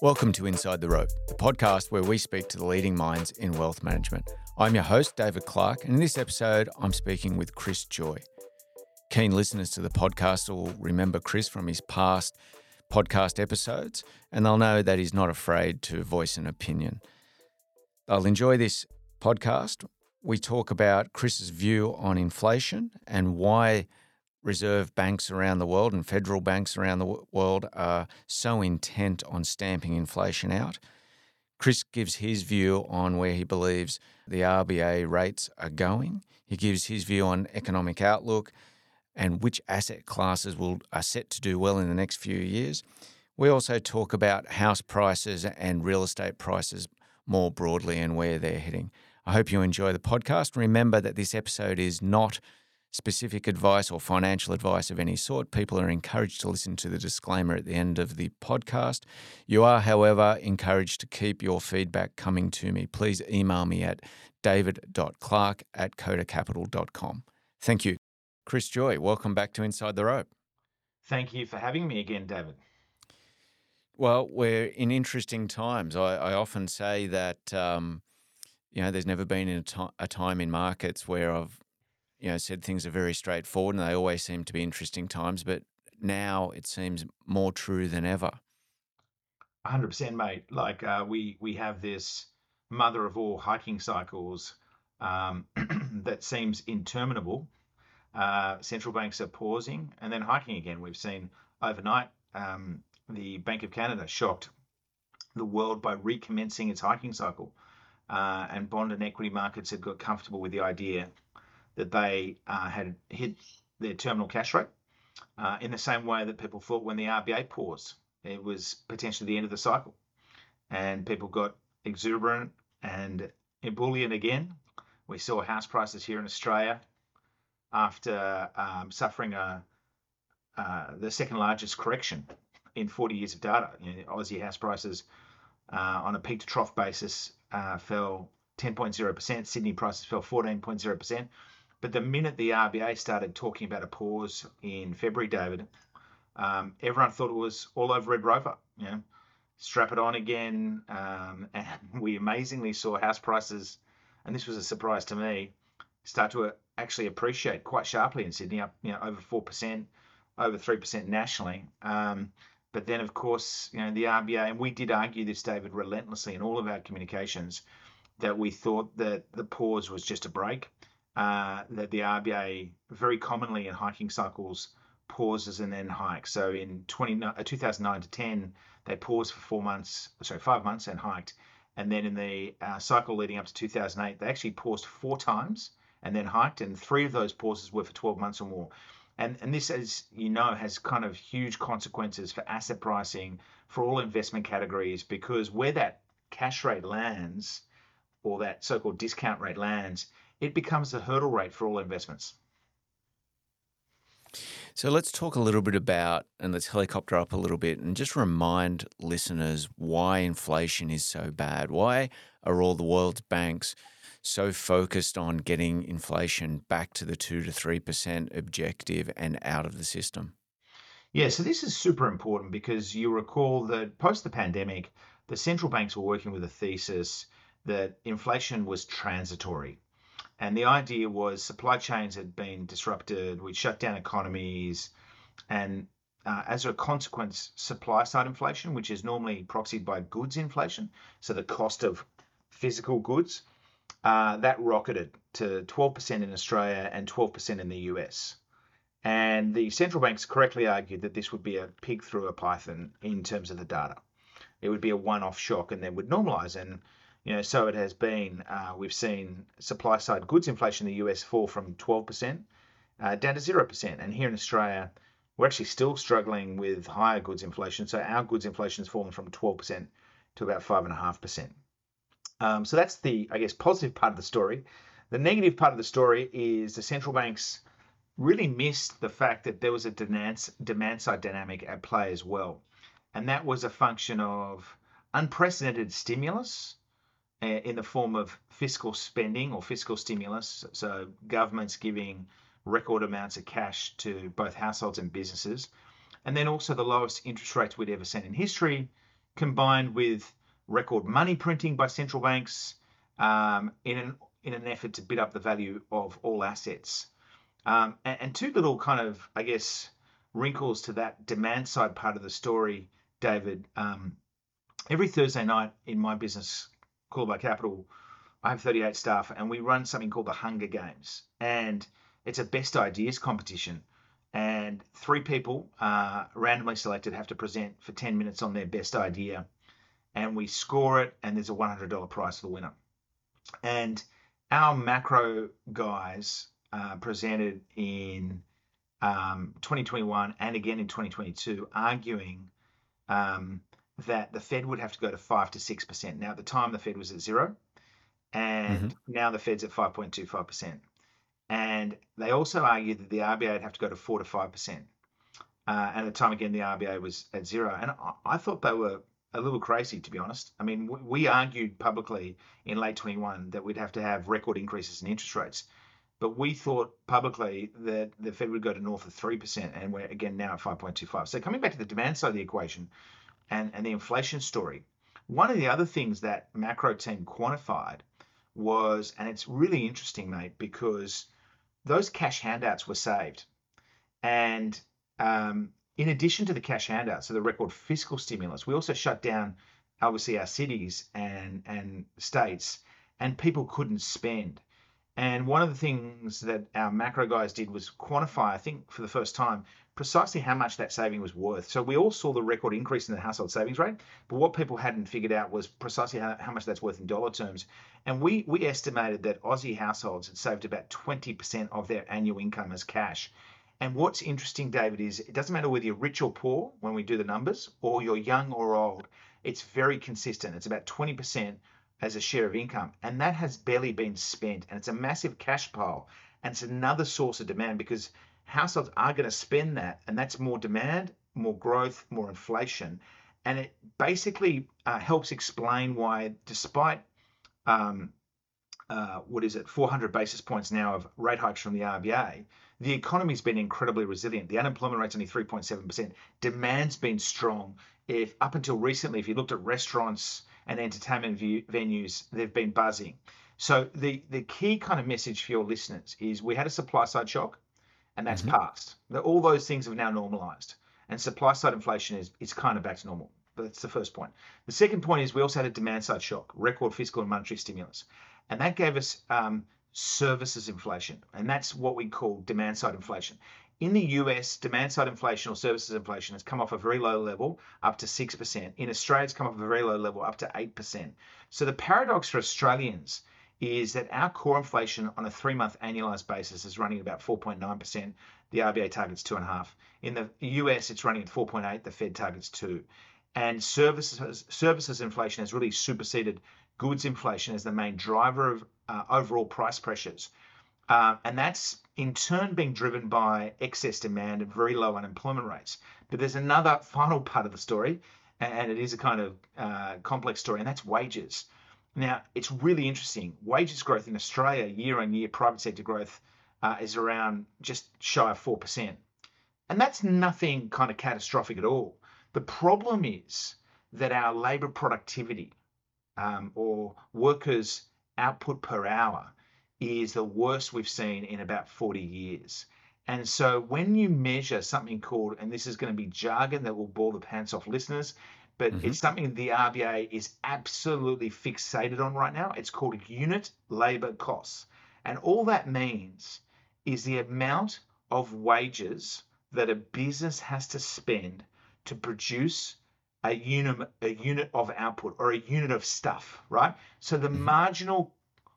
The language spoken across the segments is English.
Welcome to Inside the Rope, the podcast where we speak to the leading minds in wealth management. I'm your host, David Clark, and in this episode, I'm speaking with Chris Joye. Keen listeners to the podcast will remember Chris from his past podcast episodes, and they'll know that he's not afraid to voice an opinion. They'll enjoy this podcast. We talk about Chris's view on inflation and why reserve banks around the world and federal banks around the world are so intent on stamping inflation out. Chris gives his view on where he believes the RBA rates are going. He gives his view on economic outlook and which asset classes will are set to do well in the next few years. We also talk about house prices and real estate prices more broadly and where they're heading. I hope you enjoy the podcast. Remember that this episode is not specific advice or financial advice of any sort. People are encouraged to listen to the disclaimer at the end of the podcast. You are, however, encouraged to keep your feedback coming to me. Please email me at david.clark at codacapital.com. Thank you. Chris Joye, welcome back to Inside the Rope. Thank you for having me again, David. Well, we're in interesting times. I, I often say that, um, you know, there's never been a, to- a time in markets where I've you know, said things are very straightforward and they always seem to be interesting times, but now it seems more true than ever. 100%, mate. Like uh, we we have this mother of all hiking cycles um, that seems interminable. Uh, central banks are pausing and then hiking again. We've seen overnight um, the Bank of Canada shocked the world by recommencing its hiking cycle, uh, and bond and equity markets have got comfortable with the idea that they uh, had hit their terminal cash rate uh, in the same way that people thought when the RBA paused. It was potentially the end of the cycle. And people got exuberant and ebullient again. We saw house prices here in Australia after um, suffering a, uh, the second largest correction in 40 years of data. You know, Aussie house prices uh, on a peak to trough basis uh, fell 10.0%, Sydney prices fell 14.0%. But the minute the RBA started talking about a pause in February, David, um, everyone thought it was all over Red Rover. You know, strap it on again, um, and we amazingly saw house prices, and this was a surprise to me, start to uh, actually appreciate quite sharply in Sydney, up you know over four percent, over three percent nationally. Um, but then, of course, you know the RBA, and we did argue this, David, relentlessly in all of our communications, that we thought that the pause was just a break uh, that the RBA very commonly in hiking cycles pauses and then hikes. So in 20, uh, 2009 to 10, they paused for four months, sorry, five months and hiked. And then in the uh, cycle leading up to 2008, they actually paused four times and then hiked, and three of those pauses were for 12 months or more. And, and this, as you know, has kind of huge consequences for asset pricing for all investment categories because where that cash rate lands or that so called discount rate lands it becomes the hurdle rate for all investments. So let's talk a little bit about, and let's helicopter up a little bit and just remind listeners why inflation is so bad. Why are all the world's banks so focused on getting inflation back to the 2 to 3% objective and out of the system? Yeah, so this is super important because you recall that post the pandemic, the central banks were working with a thesis that inflation was transitory. And the idea was supply chains had been disrupted, we'd shut down economies, and uh, as a consequence, supply side inflation, which is normally proxied by goods inflation, so the cost of physical goods, uh, that rocketed to 12% in Australia and 12% in the US. And the central banks correctly argued that this would be a pig through a python in terms of the data. It would be a one off shock and then would normalize. And you know, so it has been. Uh, we've seen supply side goods inflation in the US fall from 12% uh, down to 0%. And here in Australia, we're actually still struggling with higher goods inflation. So our goods inflation has fallen from 12% to about 5.5%. Um, so that's the, I guess, positive part of the story. The negative part of the story is the central banks really missed the fact that there was a demand, side dynamic at play as well. And that was a function of unprecedented stimulus in the form of fiscal spending or fiscal stimulus. So governments giving record amounts of cash to both households and businesses. and then also the lowest interest rates we'd ever seen in history, combined with record money printing by central banks um, in an in an effort to bid up the value of all assets. Um, and, and, two little kind of, I guess, wrinkles to that demand side part of the story, David. Um, every Thursday night in my business, Coolabah Capital, I have 38 staff, and we run something called the Hunger Games, and it's a best ideas competition. And three people, uh, randomly selected, have to present for 10 minutes on their best idea, and we score it, and there's a $100 prize for the winner. And our macro guys uh, presented in um, 2021 and again in 2022, arguing um, that the Fed would have to go to five to six percent. Now, at the time, the Fed was at zero, and mm-hmm. now the Fed's at 5.25 percent. And they also argued that the RBA would have to go to four to five percent. Uh, and at the time, again, the RBA was at zero. And I, I thought they were a little crazy, to be honest. I mean, we argued publicly in late 21 that we'd have to have record increases in interest rates. But we thought publicly that the Fed would go to north of 3%, and we're again now at 5.25. So coming back to the demand side of the equation and, and the inflation story, one of the other things that macro team quantified was, and it's really interesting, mate, because those cash handouts were saved. And um, in addition to the cash handouts, so the record fiscal stimulus, we also shut down obviously our cities and and states, and people couldn't spend. And one of the things that our macro guys did was quantify, I think for the first time, precisely how much that saving was worth. So we all saw the record increase in the household savings rate, but what people hadn't figured out was precisely how, how much that's worth in dollar terms. And we we estimated that Aussie households had saved about 20% of their annual income as cash. And what's interesting, David, is it doesn't matter whether you're rich or poor when we do the numbers, or you're young or old. It's very consistent. It's about 20% as a share of income. And that has barely been spent. And it's a massive cash pile. And it's another source of demand because households are going to spend that. And that's more demand, more growth, more inflation. And it basically uh, helps explain why, despite um, uh, what is it, 400 basis points now of rate hikes from the RBA, the economy's been incredibly resilient. The unemployment rate's only 3.7%. Demand's been strong. If up until recently, if you looked at restaurants and entertainment venues, they've been buzzing. So the the key kind of message for your listeners is we had a supply side shock, and that's mm-hmm. passed. All those things have now normalized, and supply side inflation is is kind of back to normal. But that's the first point. The second point is we also had a demand side shock, record fiscal and monetary stimulus and that gave us um, services inflation, and that's what we call demand side inflation. In the US, demand side inflation or services inflation has come off a very low level up to 6%. In Australia, it's come off a very low level up to 8%. So the paradox for Australians is that our core inflation on a three month annualized basis is running about 4.9%. The RBA targets 2.5. In the US, it's running at 4.8. The Fed targets 2. And services services inflation has really superseded goods inflation as the main driver of uh, overall price pressures. Uh, and that's in turn being driven by excess demand and very low unemployment rates. But there's another final part of the story, and it is a kind of uh, complex story, and that's wages. Now, it's really interesting. Wages growth in Australia year on year, private sector growth uh, is around just shy of 4%. And that's nothing kind of catastrophic at all. The problem is that our labour productivity, um, or workers' output per hour is the worst we've seen in about 40 years. And so when you measure something called, and this is going to be jargon that will bore the pants off listeners, but mm-hmm. it's something the RBA is absolutely fixated on right now. It's called unit labor costs. And all that means is the amount of wages that a business has to spend to produce a unit a unit of output or a unit of stuff, right? So the mm-hmm. marginal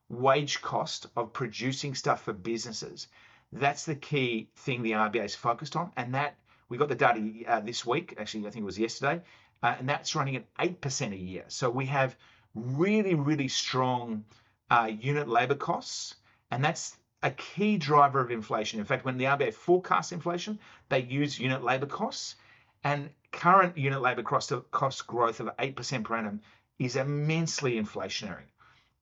wage cost of producing stuff for businesses, that's the key thing the RBA is focused on, and that we got the data uh, this week. Actually, I think it was yesterday, uh, and that's running at eight percent a year. So we have really, really strong uh, unit labor costs, and that's a key driver of inflation. In fact, when the RBA forecasts inflation, they use unit labor costs, and current unit labour cost, cost growth of 8% per annum is immensely inflationary.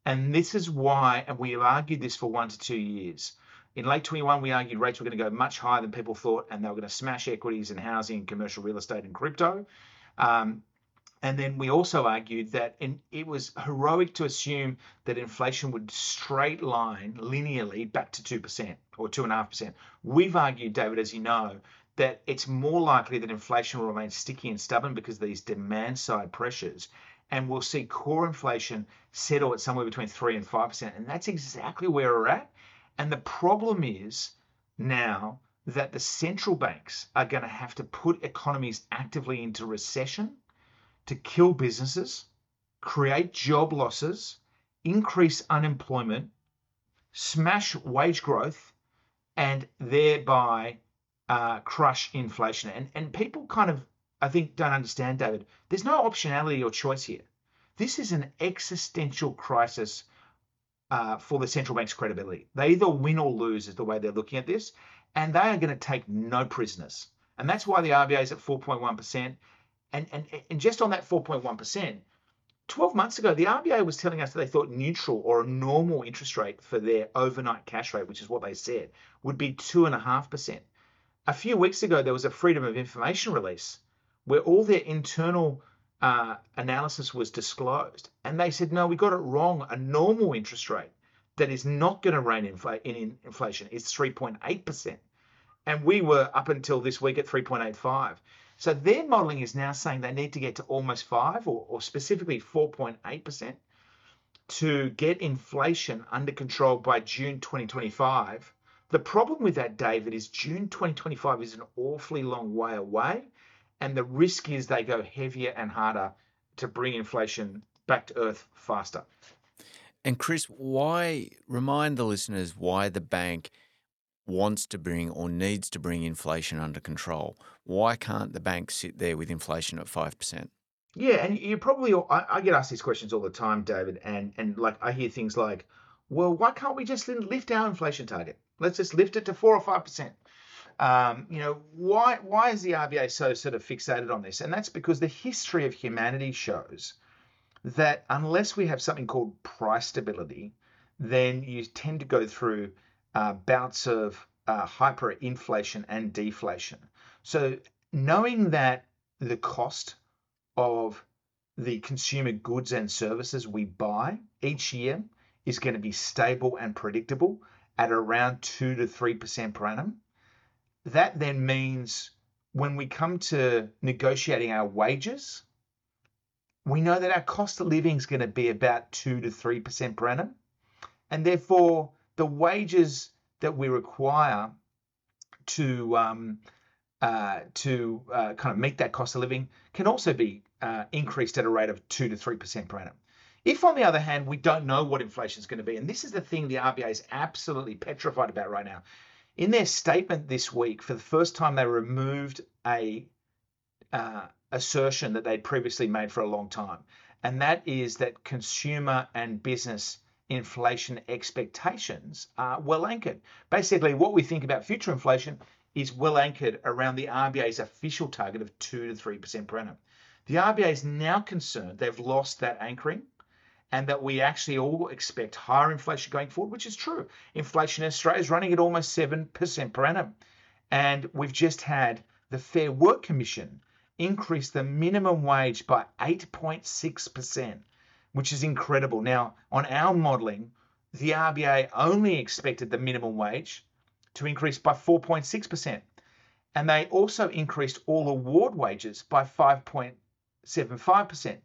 And this is why, and we have argued this for one to two years, In late 21, we argued rates were going to go much higher than people thought, and they were going to smash equities and housing, and commercial real estate, and crypto. Um, and then we also argued that in, it was heroic to assume that inflation would straight line linearly back to 2% or 2.5%. We've argued, David, as you know, that it's more likely that inflation will remain sticky and stubborn because of these demand side pressures. And we'll see core inflation settle at somewhere between 3 and 5%. And that's exactly where we're at. And the problem is now that the central banks are going to have to put economies actively into recession to kill businesses, create job losses, increase unemployment, smash wage growth, and thereby uh, crush inflation. And, and people kind of, I think, don't understand, David. There's no optionality or choice here. This is an existential crisis uh, for the central bank's credibility. They either win or lose, is the way they're looking at this, and they are going to take no prisoners. And that's why the RBA is at 4.1%. And, and, and just on that 4.1%, 12 months ago, the RBA was telling us that they thought neutral or a normal interest rate for their overnight cash rate, which is what they said, would be 2.5%. A few weeks ago, there was a Freedom of Information release where all their internal uh, analysis was disclosed. And they said, no, we got it wrong. A normal interest rate that is not going to rein in, in inflation is 3.8%. And we were up until this week at 3.85. So their modeling is now saying they need to get to almost five or, or specifically 4.8% to get inflation under control by June 2025. The problem with that, David, is June 2025 is an awfully long way away. And the risk is they go heavier and harder to bring inflation back to earth faster. And Chris, why remind the listeners why the bank wants to bring or needs to bring inflation under control. Why can't the bank sit there with inflation at 5%? Yeah, and you probably I, I, get asked these questions all the time, David, and and like I hear things like, "Well, why can't we just lift our inflation target? Let's just lift it to four or five percent." Um, you know, why why is the RBA so sort of fixated on this? And that's because the history of humanity shows that unless we have something called price stability, then you tend to go through uh, bouts of uh, hyperinflation and deflation. So, knowing that the cost of the consumer goods and services we buy each year is going to be stable and predictable at around 2 to 3% per annum, that then means when we come to negotiating our wages, we know that our cost of living is going to be about 2 to 3% per annum. And therefore, the wages that we require to um, uh, to uh, kind of meet that cost of living can also be uh, increased at a rate of two to three percent per annum. If, on the other hand, we don't know what inflation is going to be, and this is the thing the RBA is absolutely petrified about right now. In their statement this week, for the first time, they removed a uh, assertion that they'd previously made for a long time, and that is that consumer and business inflation expectations are well anchored. Basically, what we think about future inflation is well anchored around the RBA's official target of 2 to 3% per annum. The RBA is now concerned they've lost that anchoring and that we actually all expect higher inflation going forward, which is true. Inflation in Australia is running at almost 7% per annum. And we've just had the Fair Work Commission increase the minimum wage by 8.6% which is incredible. Now, on our modeling, the RBA only expected the minimum wage to increase by 4.6%. And they also increased all award wages by 5.75%.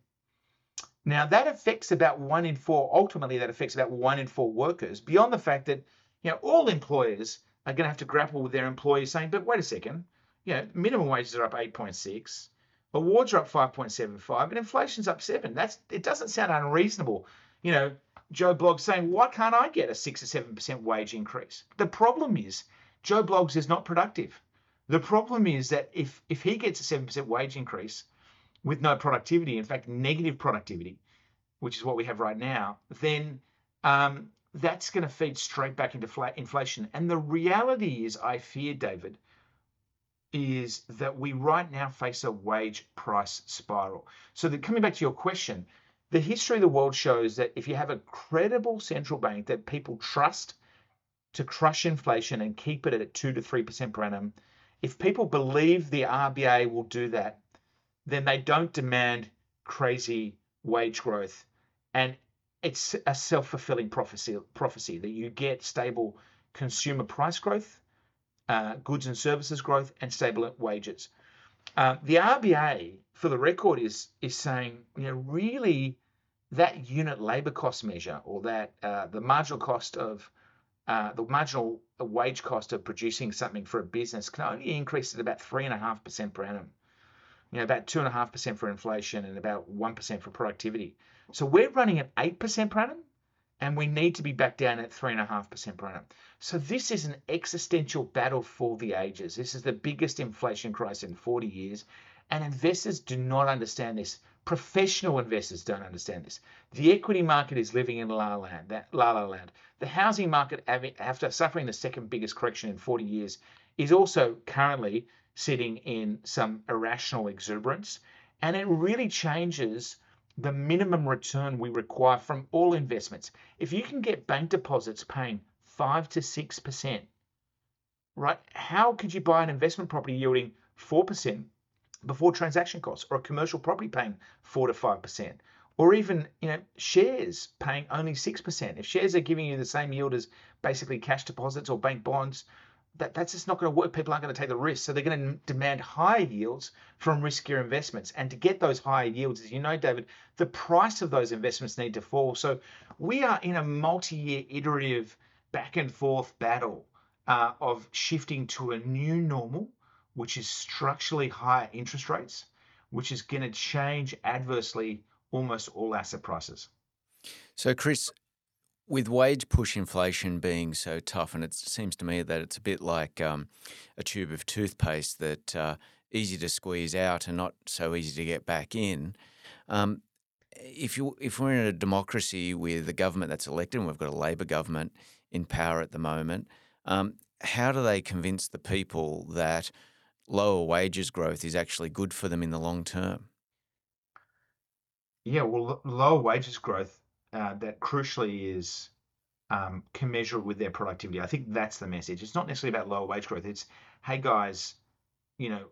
Now, that affects about one in four, ultimately, that affects about one in four workers, beyond the fact that you know all employers are going to have to grapple with their employees saying, but wait a second, you know, minimum wages are up 8.6 Awards are up 5.75 and inflation's up 7. That's it doesn't sound unreasonable. You know, Joe Bloggs saying, why can't I get a 6 or 7% wage increase? The problem is Joe Bloggs is not productive. The problem is that if if he gets a 7% wage increase with no productivity, in fact, negative productivity, which is what we have right now, then um, that's going to feed straight back into inflation. And the reality is, I fear, David, is that we right now face a wage price spiral. So that coming back to your question, the history of the world shows that if you have a credible central bank that people trust to crush inflation and keep it at 2 to 3% per annum, if people believe the RBA will do that, then they don't demand crazy wage growth. And it's a self fulfilling prophecy, prophecy that you get stable consumer price growth, uh, goods and services growth, and stable wages. Uh, the RBA, for the record, is is saying, you know, really that unit labour cost measure or that uh, the marginal cost of uh, the marginal wage cost of producing something for a business can only increase at about three and a half percent per annum. You know, about two and a half percent for inflation and about one percent for productivity. So we're running at eight percent per annum, and we need to be back down at three and a half percent per annum. So this is an existential battle for the ages. This is the biggest inflation crisis in 40 years, and investors do not understand this. Professional investors don't understand this. The equity market is living in la land. That la la land. The housing market, after suffering the second biggest correction in 40 years, is also currently sitting in some irrational exuberance, and it really changes the minimum return we require from all investments. If you can get bank deposits paying five to six percent, right? How could you buy an investment property yielding four percent before transaction costs or a commercial property paying 4 to 5% or even you know shares paying only 6% if shares are giving you the same yield as basically cash deposits or bank bonds that, that's just not going to work. People aren't going to take the risk. So they're going to demand higher yields from riskier investments. And to get those higher yields as you know david the price of those investments need to fall. So we are in a multi-year iterative back and forth battle uh, of shifting to a new normal which is structurally higher interest rates, which is going to change adversely almost all asset prices. So, Chris, with wage push inflation being so tough, and it seems to me that it's a bit like um, a tube of toothpaste that uh, easy to squeeze out and not so easy to get back in. Um, if you if we're in a democracy with a government that's elected, and we've got a Labor government in power at the moment, um, how do they convince the people that lower wages growth is actually good for them in the long term? Yeah, well, lower wages growth uh, that crucially is um, commensurate with their productivity. I think that's the message. It's not necessarily about lower wage growth. It's, hey guys, you know,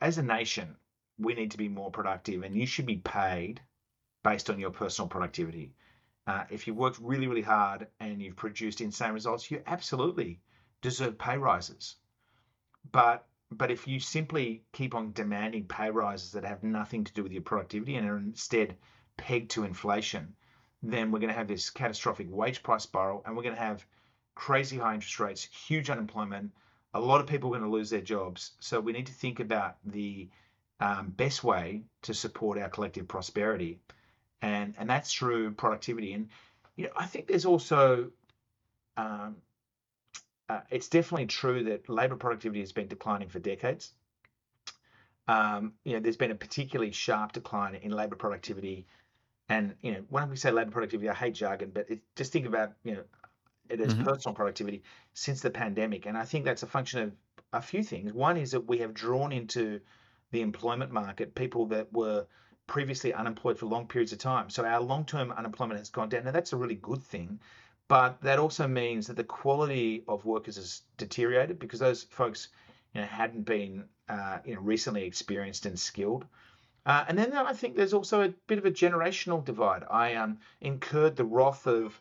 as a nation, we need to be more productive, and you should be paid based on your personal productivity. Uh, if you've worked really, really hard and you've produced insane results, you absolutely deserve pay rises. But but if you simply keep on demanding pay rises that have nothing to do with your productivity and are instead pegged to inflation, then we're going to have this catastrophic wage price spiral and we're going to have crazy high interest rates, huge unemployment. A lot of people are going to lose their jobs. So we need to think about the um, best way to support our collective prosperity. And, and that's through productivity. And you know, I think there's also um, uh, it's definitely true that labour productivity has been declining for decades. Um, you know, there's been a particularly sharp decline in labour productivity, and you know, when we say labour productivity, I hate jargon, but it, just think about you know it as mm-hmm. personal productivity since the pandemic, and I think that's a function of a few things. One is that we have drawn into the employment market people that were previously unemployed for long periods of time. So our long-term unemployment has gone down. Now that's a really good thing but that also means that the quality of workers has deteriorated because those folks you know, hadn't been uh, you know, recently experienced and skilled. Uh, and then I think there's also a bit of a generational divide. I um, incurred the wrath of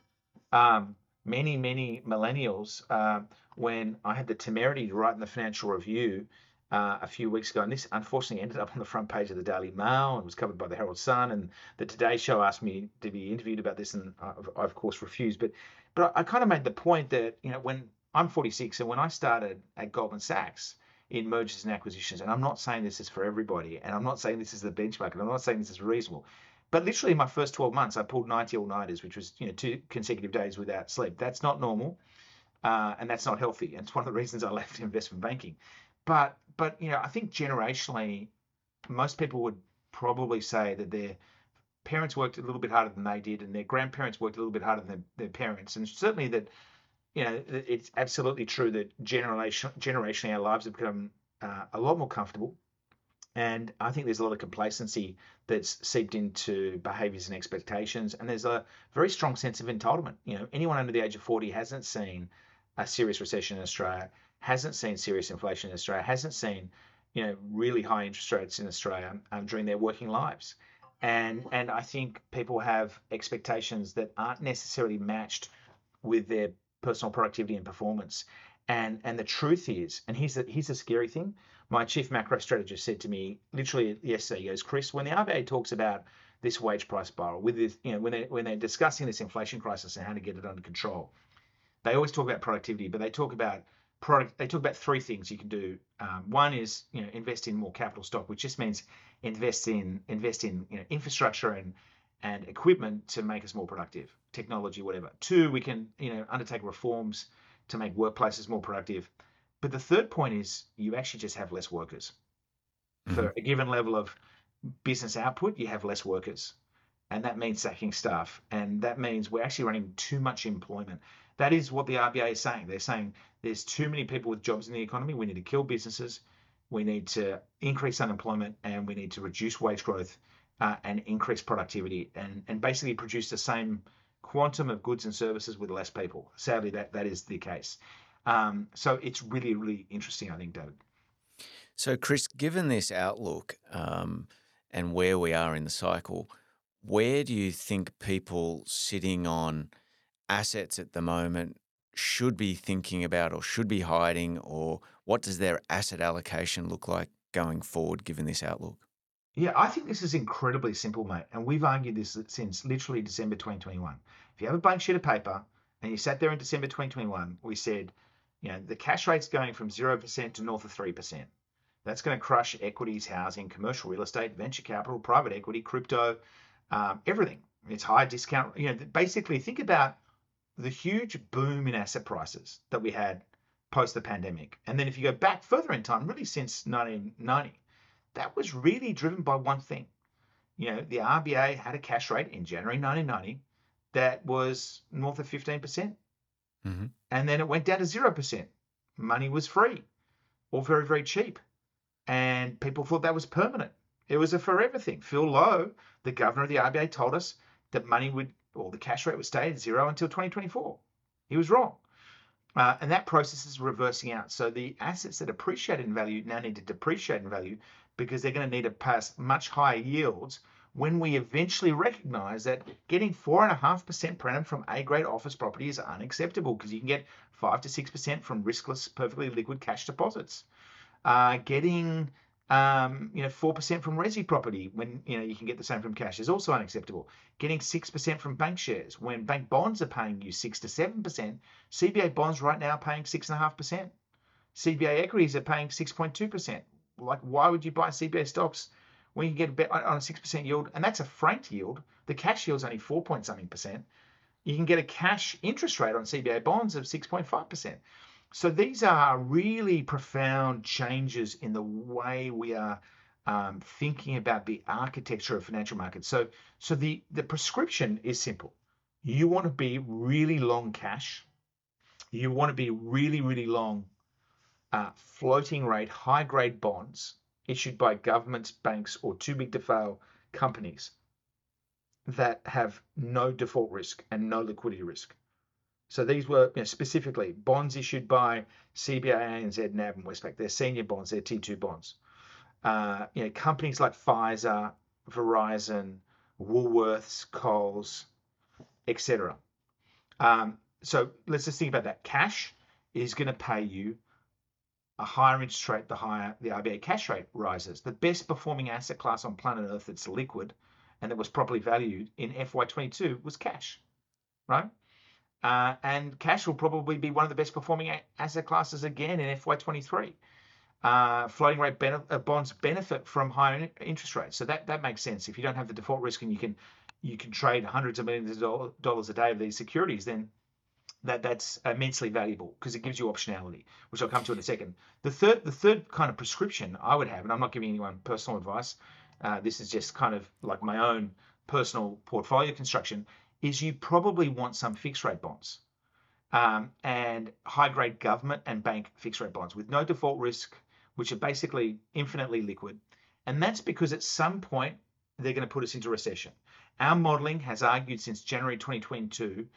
um, many, many millennials uh, when I had the temerity to write in the Financial Review uh, a few weeks ago, and this unfortunately ended up on the front page of the Daily Mail and was covered by the Herald Sun. And the Today Show asked me to be interviewed about this, and I, I of course refused. But but I, I kind of made the point that you know when I'm 46 and when I started at Goldman Sachs in mergers and acquisitions, and I'm not saying this is for everybody, and I'm not saying this is the benchmark, and I'm not saying this is reasonable. But literally, in my first 12 months, I pulled 90 all nighters, which was you know two consecutive days without sleep. That's not normal, uh, and that's not healthy. And it's one of the reasons I left investment banking. But but you know, I think generationally, most people would probably say that their parents worked a little bit harder than they did, and their grandparents worked a little bit harder than their parents, and certainly that you know it's absolutely true that generation generationally our lives have become uh, a lot more comfortable. And I think there's a lot of complacency that's seeped into behaviors and expectations. And there's a very strong sense of entitlement. You know, anyone under the age of 40 hasn't seen a serious recession in Australia, hasn't seen serious inflation in Australia, hasn't seen you know really high interest rates in Australia um, during their working lives, and and I think people have expectations that aren't necessarily matched with their personal productivity and performance. And and the truth is, and here's the here's the scary thing. My chief macro strategist said to me literally yesterday, he goes, Chris, when the RBA talks about this wage price spiral, with this, you know, when they when they're discussing this inflation crisis and how to get it under control, they always talk about productivity, but they talk about product. They talk about three things you can do. Um, one is you know invest in more capital stock, which just means invest in invest in you know infrastructure and and equipment to make us more productive, technology, whatever. Two, we can you know undertake reforms to make workplaces more productive. But the third point is you actually just have less workers. Mm-hmm. For a given level of business output, you have less workers. And that means sacking staff. And that means we're actually running too much employment. That is what the RBA is saying. They're saying there's too many people with jobs in the economy. We need to kill businesses. We need to increase unemployment and we need to reduce wage growth uh, and increase productivity and, and basically produce the same quantum of goods and services with less people. Sadly, that, that is the case. Um, so it's really, really interesting, I think, David. So, Chris, given this outlook um, and where we are in the cycle, where do you think people sitting on assets at the moment should be thinking about or should be hiding, or what does their asset allocation look like going forward given this outlook? Yeah, I think this is incredibly simple, mate. And we've argued this since literally December 2021. If you have a blank sheet of paper and you sat there in December 2021, we said, you know, the cash rate's going from 0% to north of 3%. That's going to crush equities, housing, commercial real estate, venture capital, private equity, crypto, um, everything. It's high discount. You know, basically think about the huge boom in asset prices that we had post the pandemic. And then if you go back further in time, really since 1990, that was really driven by one thing. You know, the RBA had a cash rate in January 1990 that was north of 15%. percent mm hmm And then it went down to 0%. Money was free or very, very cheap. And people thought that was permanent. It was a forever thing. Phil Lowe, the governor of the RBA, told us that money would, or the cash rate would stay at zero until 2024. He was wrong. Uh, and that process is reversing out. So the assets that appreciate in value now need to depreciate in value because they're going to need to pass much higher yields when we eventually recognize that getting 4.5% per annum from A grade office property is unacceptable because you can get 5 to 6% from riskless, perfectly liquid cash deposits. Uh, getting um, you know, 4% from resi property when, you know, you can get the same from cash is also unacceptable. Getting 6% from bank shares when bank bonds are paying you 6 to 7%, CBA bonds right now are paying 6.5%. CBA equities are paying 6.2%. Like, why would you buy CBA stocks when you get a bet on a 6% yield? And that's a franked yield. The cash yield's only 4 point something percent. You can get a cash interest rate on CBA bonds of 6.5%. So these are really profound changes in the way we are um, thinking about the architecture of financial markets. So, so the, the prescription is simple. You want to be really long cash. You want to be really, really long uh, floating rate, high grade bonds issued by governments, banks, or too big to fail companies that have no default risk and no liquidity risk. So these were you know, specifically bonds issued by CBA, ANZ, NAB, and Westpac. They're senior bonds, they're T2 bonds. Uh, you know, companies like Pfizer, Verizon, Woolworths, Coles, etc. Um, so let's just think about that. Cash is going to pay you a higher interest rate the higher the RBA cash rate rises. The best performing asset class on planet Earth that's liquid and that was properly valued in FY22 was cash, right? Uh, and cash will probably be one of the best performing asset classes again in FY23. Uh, floating rate uh, bonds benefit from higher interest rates, so that that makes sense. If you don't have the default risk and you can you can trade hundreds of millions of dollars a day of these securities, then that that's immensely valuable because it gives you optionality, which I'll come to in a second. The third the third kind of prescription I would have, and I'm not giving anyone personal advice. Uh, this is just kind of like my own personal portfolio construction is you probably want some fixed rate bonds um, and high grade government and bank fixed rate bonds with no default risk, which are basically infinitely liquid. And that's because at some point they're going to put us into recession. Our modeling has argued since January 2022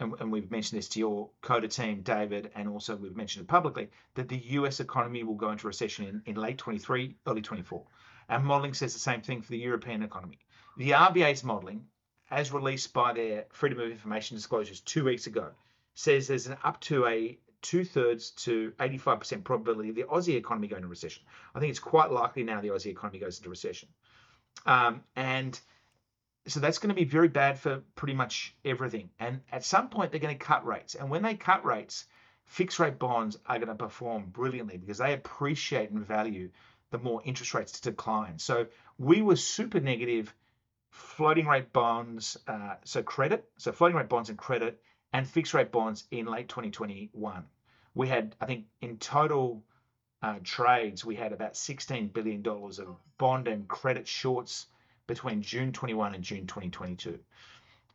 and, and we've mentioned this to your CODA team, David, and also we've mentioned it publicly, that the US economy will go into recession in, in late 23, early 24. Our modelling says the same thing for the European economy. The RBA's modelling, as released by their Freedom of Information disclosures two weeks ago, says there's an up to a two thirds to 85% probability of the Aussie economy going into recession. I think it's quite likely now the Aussie economy goes into recession. Um, and so that's going to be very bad for pretty much everything. And at some point, they're going to cut rates. And when they cut rates, fixed rate bonds are going to perform brilliantly because they appreciate and value the more interest rates decline. So we were super negative floating rate bonds, uh, so credit, so floating rate bonds and credit, and fixed rate bonds in late 2021. We had, I think, in total uh, trades, we had about $16 billion of bond and credit shorts between June 21 and June 2022.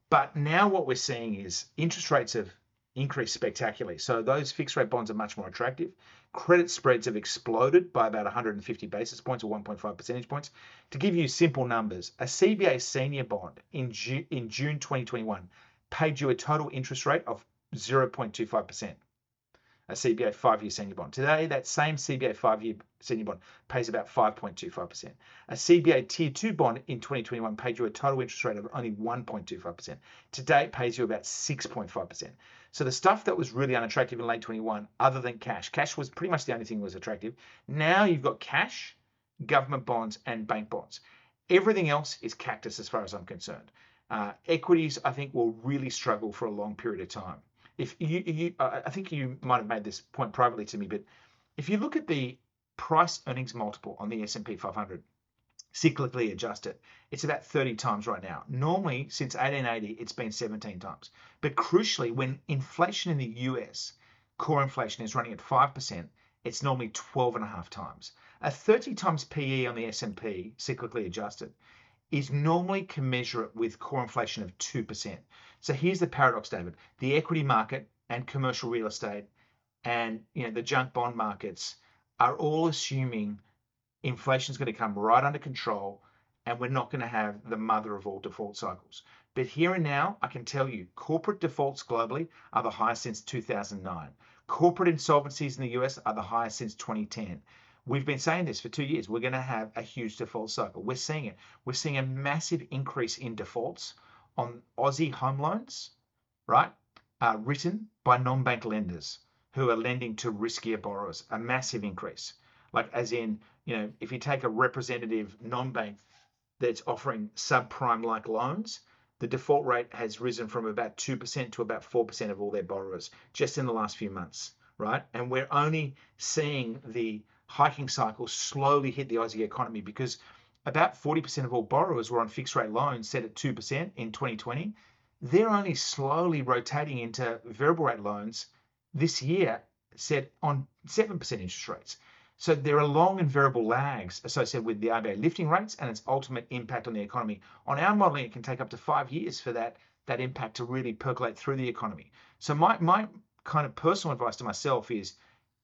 But now what we're seeing is interest rates have increased spectacularly. So those fixed rate bonds are much more attractive. Credit spreads have exploded by about 150 basis points or 1.5 percentage points. To give you simple numbers, a CBA senior bond in, Ju- in June 2021 paid you a total interest rate of 0.25% a CBA five year senior bond. Today, that same CBA five year senior bond pays about 5.25%. A CBA tier two bond in 2021 paid you a total interest rate of only 1.25%. Today, it pays you about 6.5%. So the stuff that was really unattractive in late 21, other than cash, cash was pretty much the only thing that was attractive. Now you've got cash, government bonds, and bank bonds. Everything else is cactus as far as I'm concerned. Uh, equities, I think, will really struggle for a long period of time if you, you I think you might have made this point privately to me, but if you look at the price earnings multiple on the S&P 500, cyclically adjusted, it's about 30 times right now. Normally, since 1880, it's been 17 times. But crucially, when inflation in the US, core inflation is running at 5%, it's normally 12 and a half times. A 30 times PE on the S&P, cyclically adjusted, is normally commensurate with core inflation of 2%. So here's the paradox, David. The equity market and commercial real estate and you know the junk bond markets are all assuming inflation is going to come right under control and we're not going to have the mother of all default cycles. But here and now, I can tell you, corporate defaults globally are the highest since 2009. Corporate insolvencies in the US are the highest since 2010. We've been saying this for two years. We're going to have a huge default cycle. We're seeing it. We're seeing a massive increase in defaults on Aussie home loans, right? Uh, written by non-bank lenders who are lending to riskier borrowers. A massive increase. Like as in, you know, if you take a representative non-bank that's offering subprime-like loans, the default rate has risen from about 2% to about 4% of all their borrowers just in the last few months, right? And we're only seeing the hiking cycle slowly hit the Aussie economy because about 40% of all borrowers were on fixed rate loans set at 2% in 2020. They're only slowly rotating into variable rate loans this year set on 7% interest rates. So there are long and variable lags associated with the RBA lifting rates and its ultimate impact on the economy. On our modeling, it can take up to five years for that, that impact to really percolate through the economy. So my, my kind of personal advice to myself is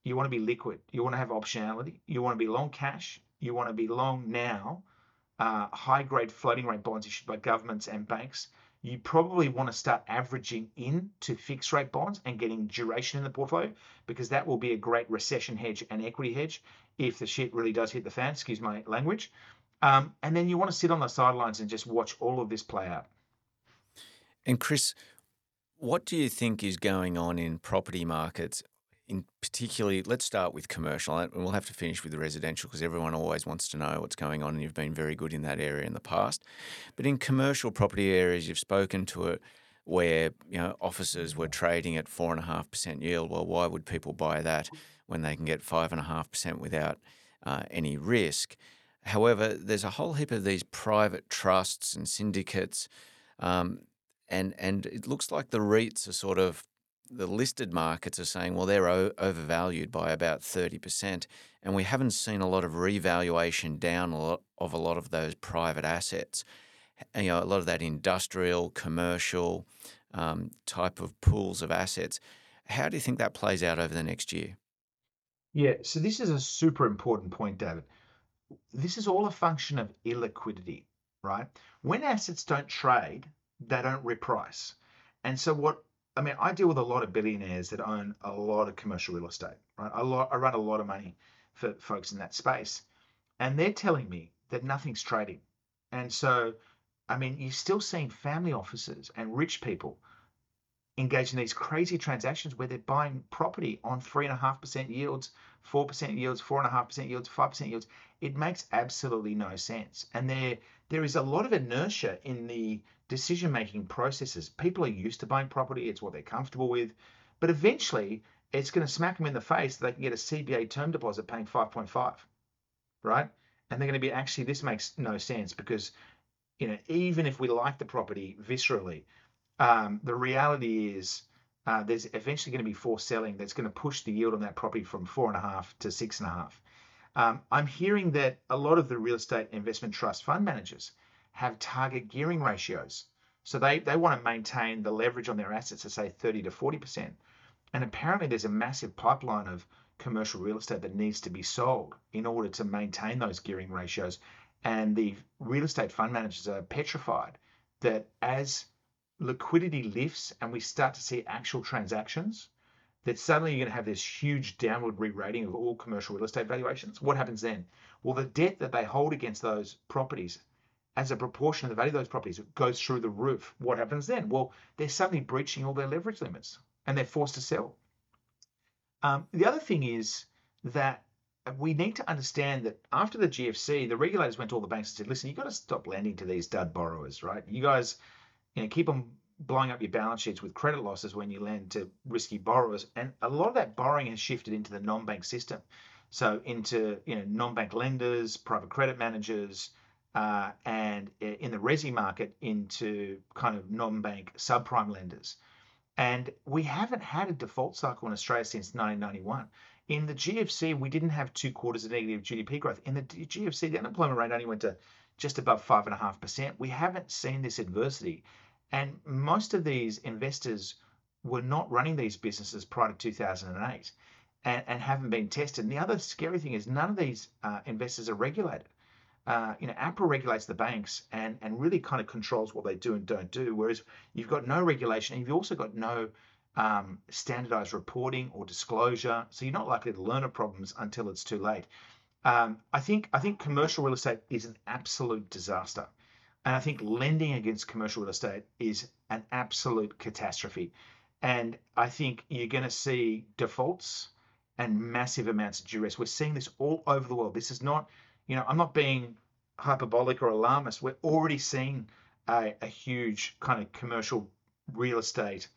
you want to be liquid. You want to have optionality. You want to be long cash. You want to be long now, uh, high grade floating rate bonds issued by governments and banks. You probably want to start averaging in to fixed rate bonds and getting duration in the portfolio because that will be a great recession hedge and equity hedge if the shit really does hit the fan, excuse my language. Um, and then you want to sit on the sidelines and just watch all of this play out. And Chris, what do you think is going on in property markets in particularly, let's start with commercial, and we'll have to finish with the residential because everyone always wants to know what's going on, and you've been very good in that area in the past. But in commercial property areas, you've spoken to it where you know offices were trading at four and a half percent yield. Well, why would people buy that when they can get five and a half percent without uh, any risk? However, there's a whole heap of these private trusts and syndicates, um, and and it looks like the REITs are sort of the listed markets are saying, well, they're o- overvalued by about 30%. And we haven't seen a lot of revaluation down a lot of a lot of those private assets. You know, a lot of that industrial, commercial um, type of pools of assets. How do you think that plays out over the next year? Yeah, so this is a super important point, David. This is all a function of illiquidity, right? When assets don't trade, they don't reprice. And so what I mean, I deal with a lot of billionaires that own a lot of commercial real estate, right? A lot, I run a lot of money for folks in that space, and they're telling me that nothing's trading. And so, I mean, you're still seeing family offices and rich people engage in these crazy transactions where they're buying property on three and a half percent yields, four percent yields, four and a half percent yields, five percent yields. It makes absolutely no sense. And there there is a lot of inertia in the decision making processes. People are used to buying property, it's what they're comfortable with. But eventually it's going to smack them in the face that they can get a CBA term deposit paying 5.5, right? And they're going to be actually, this makes no sense because, you know, even if we like the property viscerally, um, the reality is uh, there's eventually going to be forced selling that's going to push the yield on that property from four and a half to six and a half. Um, I'm hearing that a lot of the real estate investment trust fund managers have target gearing ratios. So they, they want to maintain the leverage on their assets at say 30 to 40%. And apparently there's a massive pipeline of commercial real estate that needs to be sold in order to maintain those gearing ratios. And the real estate fund managers are petrified that as liquidity lifts and we start to see actual transactions, that suddenly you're going to have this huge downward re-rating of all commercial real estate valuations. What happens then? Well, the debt that they hold against those properties as a proportion of the value of those properties goes through the roof. What happens then? Well, they're suddenly breaching all their leverage limits and they're forced to sell. Um, the other thing is that we need to understand that after the GFC, the regulators went to all the banks and said, listen, you've got to stop lending to these dud borrowers, right? You guys, you know, keep on blowing up your balance sheets with credit losses when you lend to risky borrowers. And a lot of that borrowing has shifted into the non-bank system. So into, you know, non-bank lenders, private credit managers, uh, and in the resi market into kind of non-bank subprime lenders. And we haven't had a default cycle in Australia since 1991. In the GFC, we didn't have two quarters of negative GDP growth. In the GFC, the unemployment rate only went to just above 5.5%. We haven't seen this adversity. And most of these investors were not running these businesses prior to 2008 and, and haven't been tested. And the other scary thing is none of these uh, investors are regulated uh, you know, APRA regulates the banks and, and really kind of controls what they do and don't do. Whereas you've got no regulation and you've also got no um, standardized reporting or disclosure. So you're not likely to learn of problems until it's too late. Um, I think I think commercial real estate is an absolute disaster. And I think lending against commercial real estate is an absolute catastrophe. And I think you're going to see defaults and massive amounts of duress. We're seeing this all over the world. This is not you know, I'm not being hyperbolic or alarmist. We're already seeing a, a huge kind of commercial real estate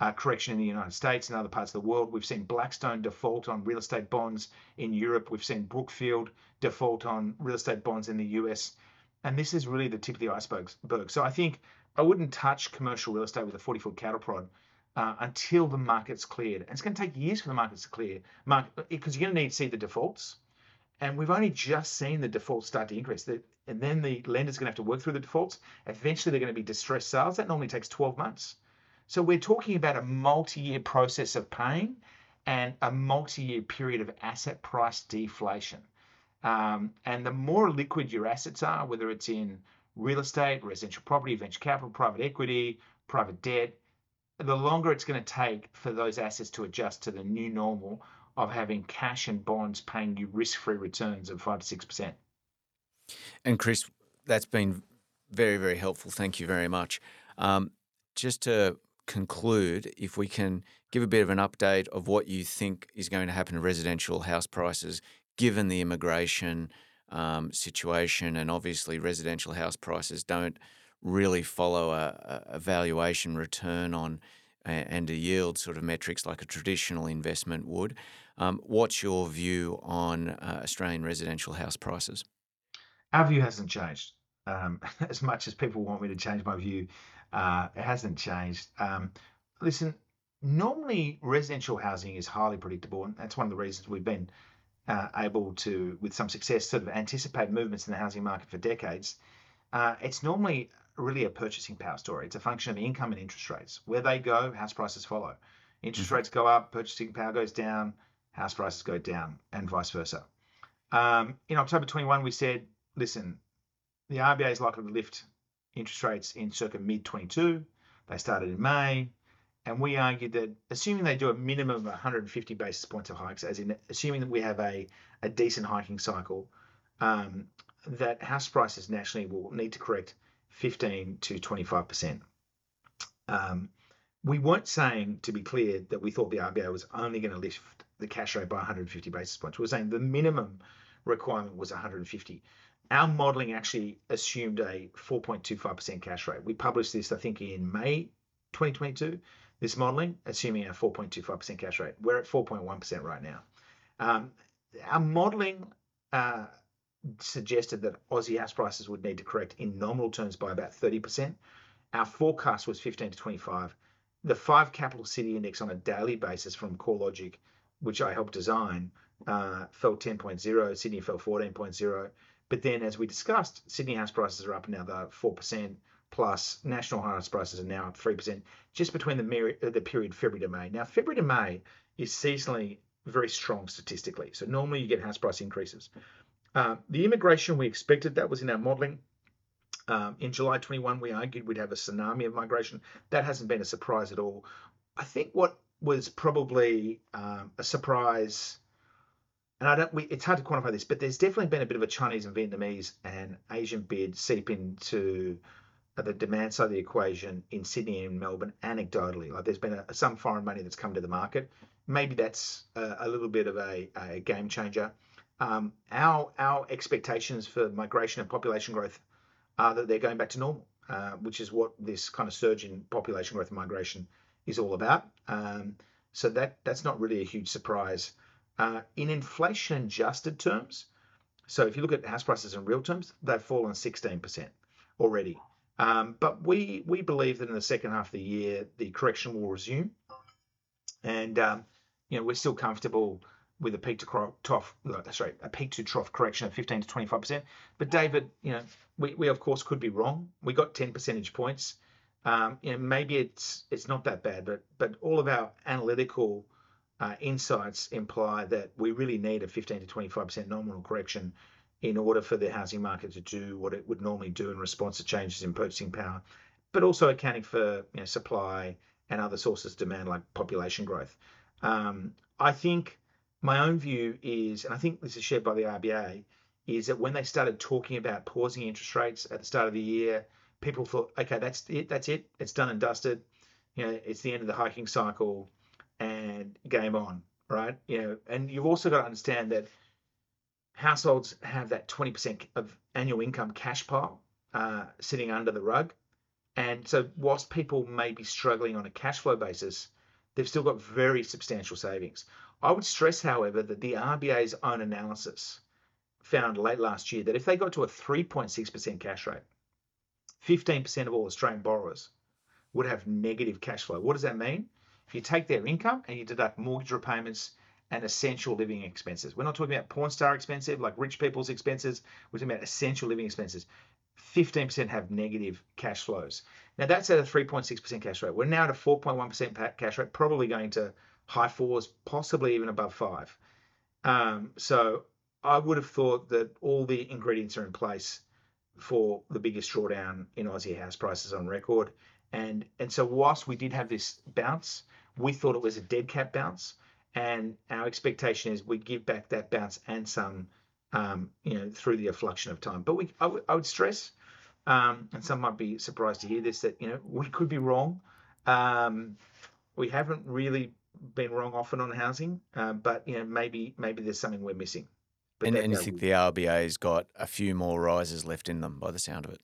uh, correction in the United States and other parts of the world. We've seen Blackstone default on real estate bonds in Europe. We've seen Brookfield default on real estate bonds in the US. And this is really the tip of the iceberg. So I think I wouldn't touch commercial real estate with a 40 foot cattle prod uh, until the market's cleared. And it's going to take years for the markets to clear because you're going to need to see the defaults and we've only just seen the defaults start to increase. and then the lender's going to have to work through the defaults. Eventually, they're going to be distressed sales. That normally takes 12 months. So we're talking about a multi-year process of paying and a multi-year period of asset price deflation. Um, and the more liquid your assets are, whether it's in real estate, residential property, venture capital, private equity, private debt, the longer it's going to take for those assets to adjust to the new normal of having cash and bonds paying you risk-free returns of five to six percent. And Chris, that's been very, very helpful. Thank you very much. Um, just to conclude, if we can give a bit of an update of what you think is going to happen to residential house prices, given the immigration um, situation, and obviously residential house prices don't really follow a, a valuation return on and a yield sort of metrics like a traditional investment would. Um, what's your view on uh, Australian residential house prices? Our view hasn't changed. Um, as much as people want me to change my view, uh, it hasn't changed. Um, listen, normally residential housing is highly predictable, and that's one of the reasons we've been uh, able to, with some success, sort of anticipate movements in the housing market for decades. Uh, it's normally really a purchasing power story. It's a function of income and interest rates. Where they go, house prices follow. Interest mm-hmm. rates go up, purchasing power goes down, house prices go down, and vice versa. Um, in October 21, we said, listen, the RBA is likely to lift interest rates in circa mid 22. They started in May, and we argued that assuming they do a minimum of 150 basis points of hikes, as in assuming that we have a, a decent hiking cycle, um, that house prices nationally will need to correct 15 to 25 percent. Um, we weren't saying, to be clear, that we thought the RBA was only going to lift the cash rate by 150 basis points. We were saying the minimum requirement was 150. Our modelling actually assumed a 4.25% cash rate. We published this, I think, in May 2022. This modelling, assuming a 4.25% cash rate. We're at 4.1% right now. Um, our modelling uh, suggested that Aussie house prices would need to correct in nominal terms by about 30%. Our forecast was 15 to 25 the five capital city index on a daily basis from CoreLogic, which I helped design, uh, fell 10.0. Sydney fell 14.0. But then, as we discussed, Sydney house prices are up another 4%, plus national house prices are now up 3%, just between the, the period February to May. Now, February to May is seasonally very strong statistically. So normally you get house price increases. Uh, the immigration we expected, that was in our modelling. Um, in July 21, we argued we'd have a tsunami of migration. That hasn't been a surprise at all. I think what was probably um, a surprise, and I don't, we, it's hard to quantify this, but there's definitely been a bit of a Chinese and Vietnamese and Asian bid seep into the demand side of the equation in Sydney and Melbourne anecdotally. Like there's been a, some foreign money that's come to the market. Maybe that's a, a little bit of a, a game changer. Um, our our expectations for migration and population growth are that they're going back to normal, uh, which is what this kind of surge in population growth and migration is all about. Um, so that that's not really a huge surprise. Uh, in inflation adjusted terms, so if you look at house prices in real terms, they've fallen 16% already. Um, but we we believe that in the second half of the year, the correction will resume, and um, you know we're still comfortable with a peak to trough, sorry, a peak to trough correction of 15 to 25 percent. But David, you know, we, we of course could be wrong. We got 10 percentage points. Um, you know, maybe it's it's not that bad, but but all of our analytical uh, insights imply that we really need a 15 to 25 percent nominal correction in order for the housing market to do what it would normally do in response to changes in purchasing power, but also accounting for you know, supply and other sources of demand like population growth. Um, I think my own view is, and I think this is shared by the RBA, is that when they started talking about pausing interest rates at the start of the year, people thought, okay, that's it, that's it, it's done and dusted. You know, it's the end of the hiking cycle, and game on, right? You know, and you've also got to understand that households have that 20% of annual income cash pile uh, sitting under the rug. And so, whilst people may be struggling on a cash flow basis, they've still got very substantial savings. I would stress, however, that the RBA's own analysis found late last year that if they got to a 3.6% cash rate, 15% of all Australian borrowers would have negative cash flow. What does that mean? If you take their income and you deduct mortgage repayments and essential living expenses, we're not talking about porn star expensive, like rich people's expenses. We're talking about essential living expenses. 15% have negative cash flows. Now that's at a 3.6% cash rate. We're now at a 4.1% cash rate, probably going to high fours, possibly even above five. Um, so I would have thought that all the ingredients are in place for the biggest drawdown in Aussie house prices on record. And and so whilst we did have this bounce, we thought it was a dead cat bounce, and our expectation is we give back that bounce and some, um, you know, through the effluxion of time. But we, I, w- I would stress, um, and some might be surprised to hear this, that you know we could be wrong. Um, we haven't really been wrong often on housing, uh, but you know maybe maybe there's something we're missing. But and, and you think the RBA's got a few more rises left in them by the sound of it?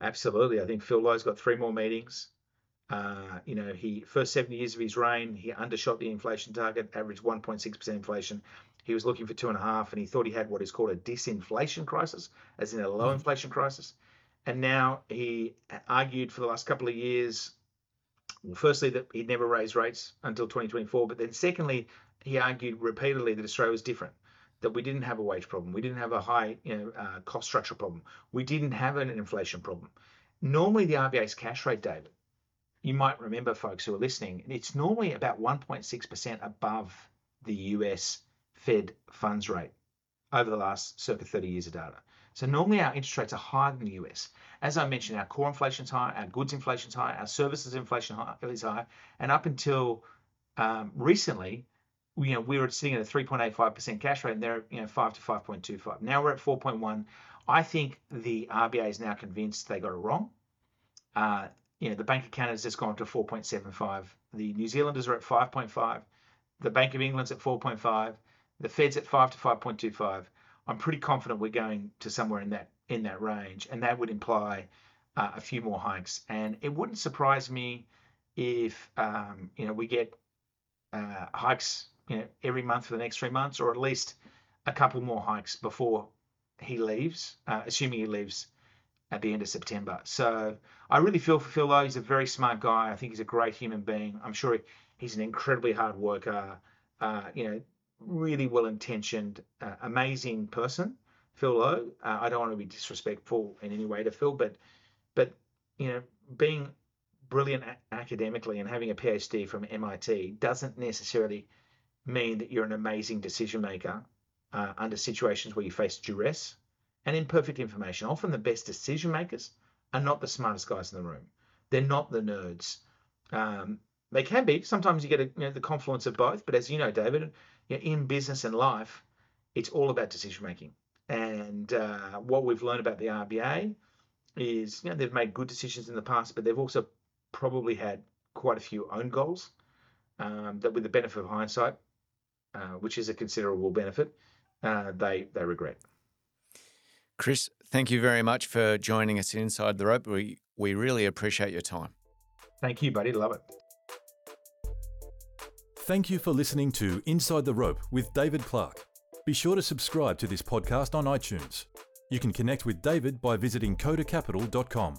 Absolutely. I think Phil Lowe's got three more meetings. Uh, you know, he first seven years of his reign, he undershot the inflation target, averaged 1.6% inflation. He was looking for two and a half, and he thought he had what is called a disinflation crisis, as in a low mm. inflation crisis. And now he argued for the last couple of years well, firstly, that he'd never raise rates until 2024, but then secondly, he argued repeatedly that Australia was different, that we didn't have a wage problem, we didn't have a high you know, uh, cost structure problem, we didn't have an inflation problem. Normally, the RBA's cash rate, David, you might remember, folks who are listening, it's normally about 1.6% above the US Fed funds rate over the last circa 30 years of data. So normally our interest rates are higher than the US. As I mentioned, our core inflation is high, our goods inflation is high, our services inflation is high, and up until um, recently, you know, we were sitting at a 3.85% cash rate, and they're you know five to 5.25. Now we're at 4.1. I think the RBA is now convinced they got it wrong. Uh, you know, the Bank of Canada's just gone to 4.75. The New Zealanders are at 5.5. The Bank of England's at 4.5. The Fed's at 5 to 5.25. I'm pretty confident we're going to somewhere in that in that range, and that would imply uh, a few more hikes. And it wouldn't surprise me if um, you know we get uh, hikes you know every month for the next three months, or at least a couple more hikes before he leaves, uh, assuming he leaves at the end of September. So I really feel for Phil though. He's a very smart guy. I think he's a great human being. I'm sure he's an incredibly hard worker. Uh, you know, really well intentioned, uh, amazing person. Phil Lowe. Uh, I don't want to be disrespectful in any way to Phil, but but you know, being brilliant a- academically and having a PhD from MIT doesn't necessarily mean that you're an amazing decision maker uh, under situations where you face duress and imperfect information. Often the best decision makers are not the smartest guys in the room. They're not the nerds. Um, they can be. Sometimes you get a, you know, the confluence of both. But as you know, David, you know, in business and life, it's all about decision making. And uh, what we've learned about the RBA is, you know, they've made good decisions in the past, but they've also probably had quite a few own goals um, that, with the benefit of hindsight, uh, which is a considerable benefit, uh, they they regret. Chris, thank you very much for joining us inside the rope. We we really appreciate your time. Thank you, buddy. Love it. Thank you for listening to Inside the Rope with David Clark. Be sure to subscribe to this podcast on iTunes. You can connect with David by visiting kodacapital.com.